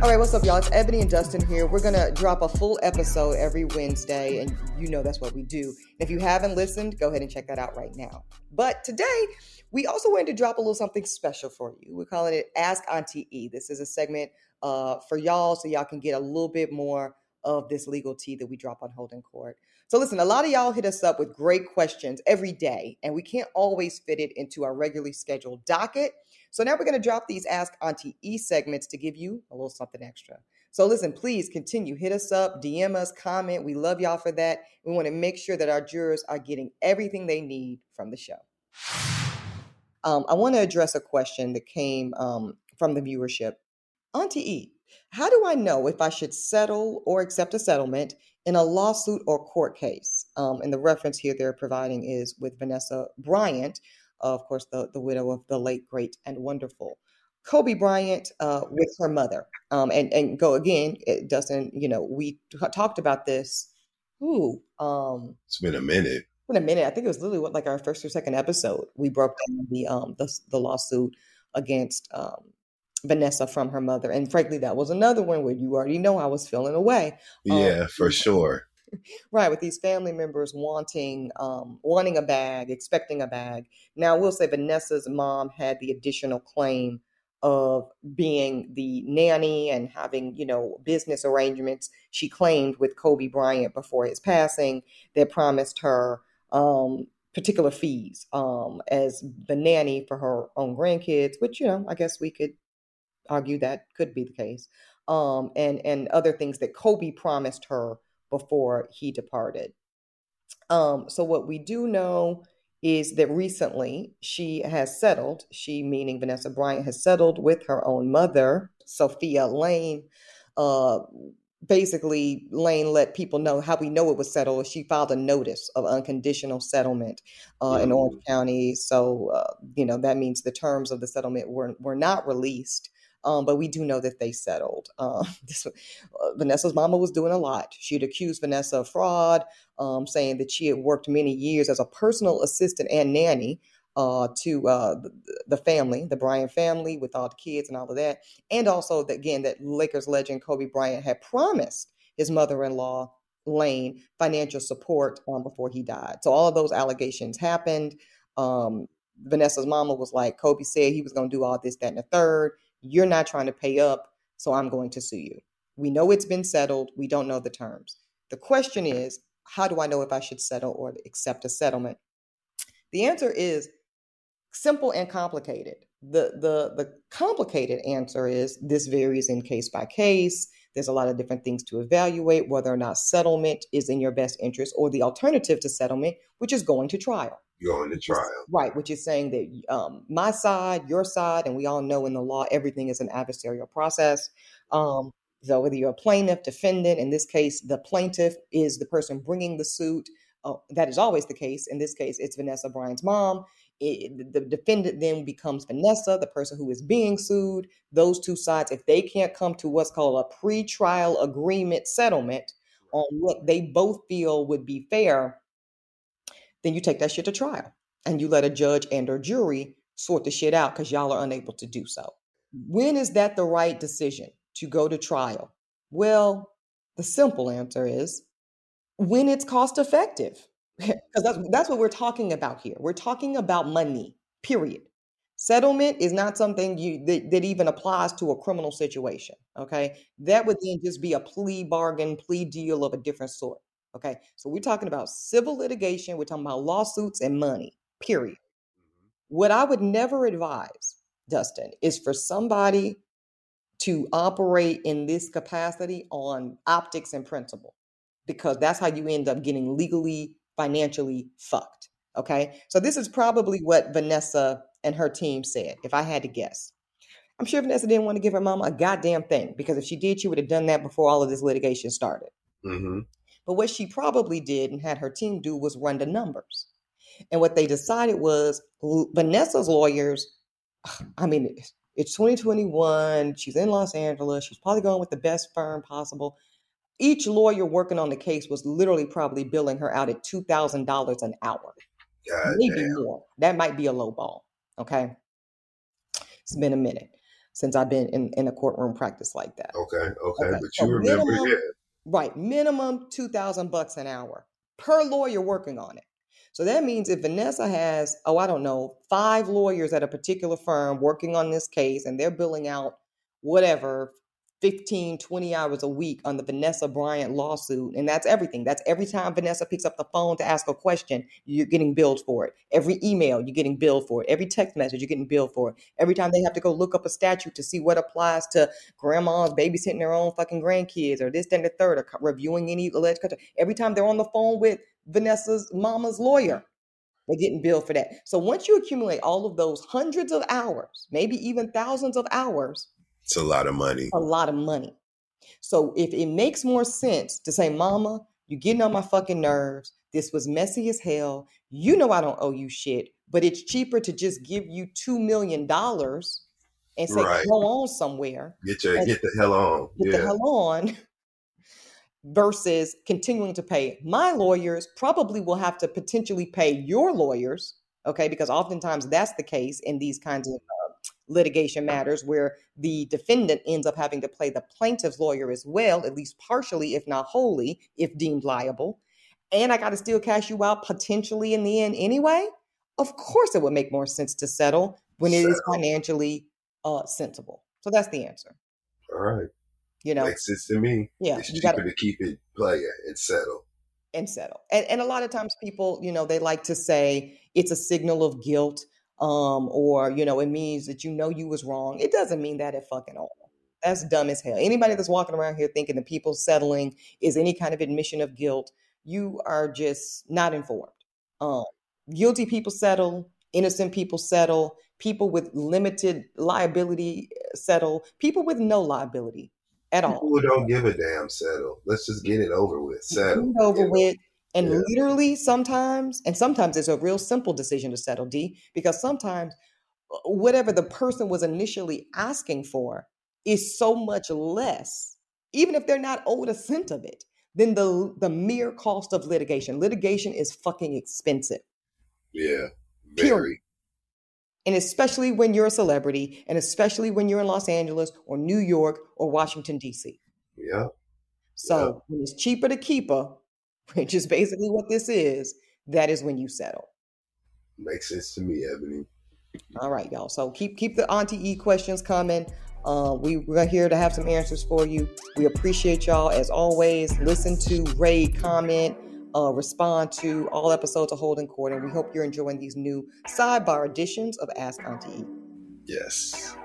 All right, what's up, y'all? It's Ebony and Dustin here. We're gonna drop a full episode every Wednesday, and you know that's what we do. If you haven't listened, go ahead and check that out right now. But today, we also wanted to drop a little something special for you. We're calling it Ask Auntie E. This is a segment uh, for y'all, so y'all can get a little bit more of this legal tea that we drop on Holding Court. So listen, a lot of y'all hit us up with great questions every day, and we can't always fit it into our regularly scheduled docket. So now we're going to drop these Ask Auntie E segments to give you a little something extra. So listen, please continue. Hit us up, DM us, comment. We love y'all for that. We want to make sure that our jurors are getting everything they need from the show. Um, I want to address a question that came um, from the viewership. Auntie E, how do I know if I should settle or accept a settlement in a lawsuit or court case? Um, and the reference here they're providing is with Vanessa Bryant, of course, the, the widow of the late, great, and wonderful Kobe Bryant uh, with her mother. Um, and, and go again, it doesn't, you know, we t- talked about this. Ooh, um, it's been a minute. In a minute, I think it was literally what, like our first or second episode. We broke down the um the, the lawsuit against um Vanessa from her mother, and frankly, that was another one where you already know I was feeling away. Yeah, um, for sure right with these family members wanting um, wanting a bag expecting a bag. Now we'll say vanessa's mom had the additional claim of being the nanny and having you know business arrangements she claimed with kobe bryant before his passing that promised her um, particular fees um, as the nanny for her own grandkids which you know i guess we could argue that could be the case. Um, and and other things that kobe promised her before he departed. Um, so, what we do know is that recently she has settled, she meaning Vanessa Bryant has settled with her own mother, Sofia Laine. Uh, basically, Laine let people know how we know it was settled. She filed a notice of unconditional settlement uh, in Orange County. So, uh, you know, that means the terms of the settlement were, were not released. Um, but we do know that they settled. Uh, this, uh, Vanessa's mama was doing a lot. She had accused Vanessa of fraud, um, saying that she had worked many years as a personal assistant and nanny uh, to uh, the, family, the Bryant family, with all the kids and all of that. And also, again, that Lakers legend Kobe Bryant had promised his mother in law, Laine, financial support um, before he died. So all of those allegations happened. Um, Vanessa's mama was like, Kobe said he was going to do all this, that, and the third. You're not trying to pay up, so I'm going to sue you. We know it's been settled. We don't know the terms. The question is, how do I know if I should settle or accept a settlement? The answer is simple and complicated. The, the, the complicated answer is this varies in case by case. There's a lot of different things to evaluate whether or not settlement is in your best interest or the alternative to settlement, which is going to trial going to trial. Right, which is saying that um, my side, your side, and we all know in the law everything is an adversarial process. Um, so whether you're a plaintiff, defendant, in this case, the plaintiff is the person bringing the suit. Uh, that is always the case. In this case, it's Vanessa Bryant's mom. It, the defendant then becomes Vanessa, the person who is being sued. Those two sides, if they can't come to what's called a pre-trial agreement settlement on what they both feel would be fair, then you take that shit to trial and you let a judge and or jury sort the shit out because y'all are unable to do so. When is that the right decision to go to trial? Well, the simple answer is when it's cost effective. Because that's, that's what we're talking about here. We're talking about money, period. Settlement is not something you that, that even applies to a criminal situation. Okay. That would then just be a plea bargain, plea deal of a different sort. Okay. So we're talking about civil litigation, we're talking about lawsuits and money, period. Mm-hmm. What I would never advise, Dustin, is for somebody to operate in this capacity on optics and principle, because that's how you end up getting legally, financially fucked. Okay. So this is probably what Vanessa and her team said, if I had to guess. I'm sure Vanessa didn't want to give her mama a goddamn thing because if she did, she would have done that before all of this litigation started. Mm-hmm. But what she probably did and had her team do was run the numbers. And what they decided was Vanessa's lawyers, I mean, it's 2021. She's in Los Angeles. She's probably going with the best firm possible. Each lawyer working on the case was literally probably billing her out at $2,000 an hour. God Maybe damn. more. That might be a low ball. Okay. It's been a minute. since I've been in, in a courtroom practice like that. Okay, okay, Okay, but so you remember, minimum- yeah. Right, minimum two thousand bucks an hour per lawyer working on it. So that means if Vanessa has, oh, I don't know, five lawyers at a particular firm working on this case and they're billing out whatever 15, 20 hours a week on the Vanessa Bryant lawsuit, and that's everything. That's every time Vanessa picks up the phone to ask a question, you're getting billed for it. Every email, you're getting billed for it. Every text message, you're getting billed for it. Every time they have to go look up a statute to see what applies to grandmas babysitting their own fucking grandkids or this, and the third, or reviewing any alleged content. Every time they're on the phone with Vanessa's mama's lawyer, they're getting billed for that. So once you accumulate all of those hundreds of hours, maybe even thousands of hours, It's a lot of money. a lot of money. So if it makes more sense to say, Mama, you're getting on my fucking nerves. This was messy as hell. You know I don't owe you shit, but it's cheaper to just give you two million dollars and say, Right. go on somewhere, Get your get the hell on. get yeah. the hell on, versus continuing to pay my lawyers, probably will have to potentially pay your lawyers, okay? Because oftentimes that's the case in these kinds of litigation matters where the defendant ends up having to play the plaintiff's lawyer as well, at least partially, if not wholly, if deemed liable. And I got to still cash you out potentially in the end anyway. Of course, it would make more sense to settle when it is financially uh, sensible. So that's the answer. All right. You know, Makes sense to me. yeah, it's you cheaper got to to keep it player and settle. and settle. And and a lot of times people, you know, they like to say it's a signal of guilt, um, or you know, it means that you know you was wrong. It doesn't mean that at fucking all. That's dumb as hell. Anybody that's walking around here thinking that people settling is any kind of admission of guilt, you are just not informed. Um, guilty people settle, innocent people settle, people with limited liability uh, settle, people with no liability at all. People who don't give a damn settle. Let's just get it over with. Settle. Get it over with. And Yeah. literally sometimes, and sometimes it's a real simple decision to settle, D, because sometimes uh, whatever the person was initially asking for is so much less, even if they're not owed a cent of it, than the the mere cost of litigation. Litigation is fucking expensive. Yeah. Period. Very. And especially when you're a celebrity, and especially when you're in Los Angeles or New York or Washington, D.C. Yeah. So when it's cheaper to keep her, which is basically what this is, that is when you settle. Makes sense to me, Ebony. All right, y'all. So keep keep the Auntie E questions coming. Uh, we, we're here to have some answers for you. We appreciate y'all as always. Listen to, rate, comment, uh, respond to all episodes of Holding Court, and we hope you're enjoying these new sidebar editions of Ask Auntie E. Yes.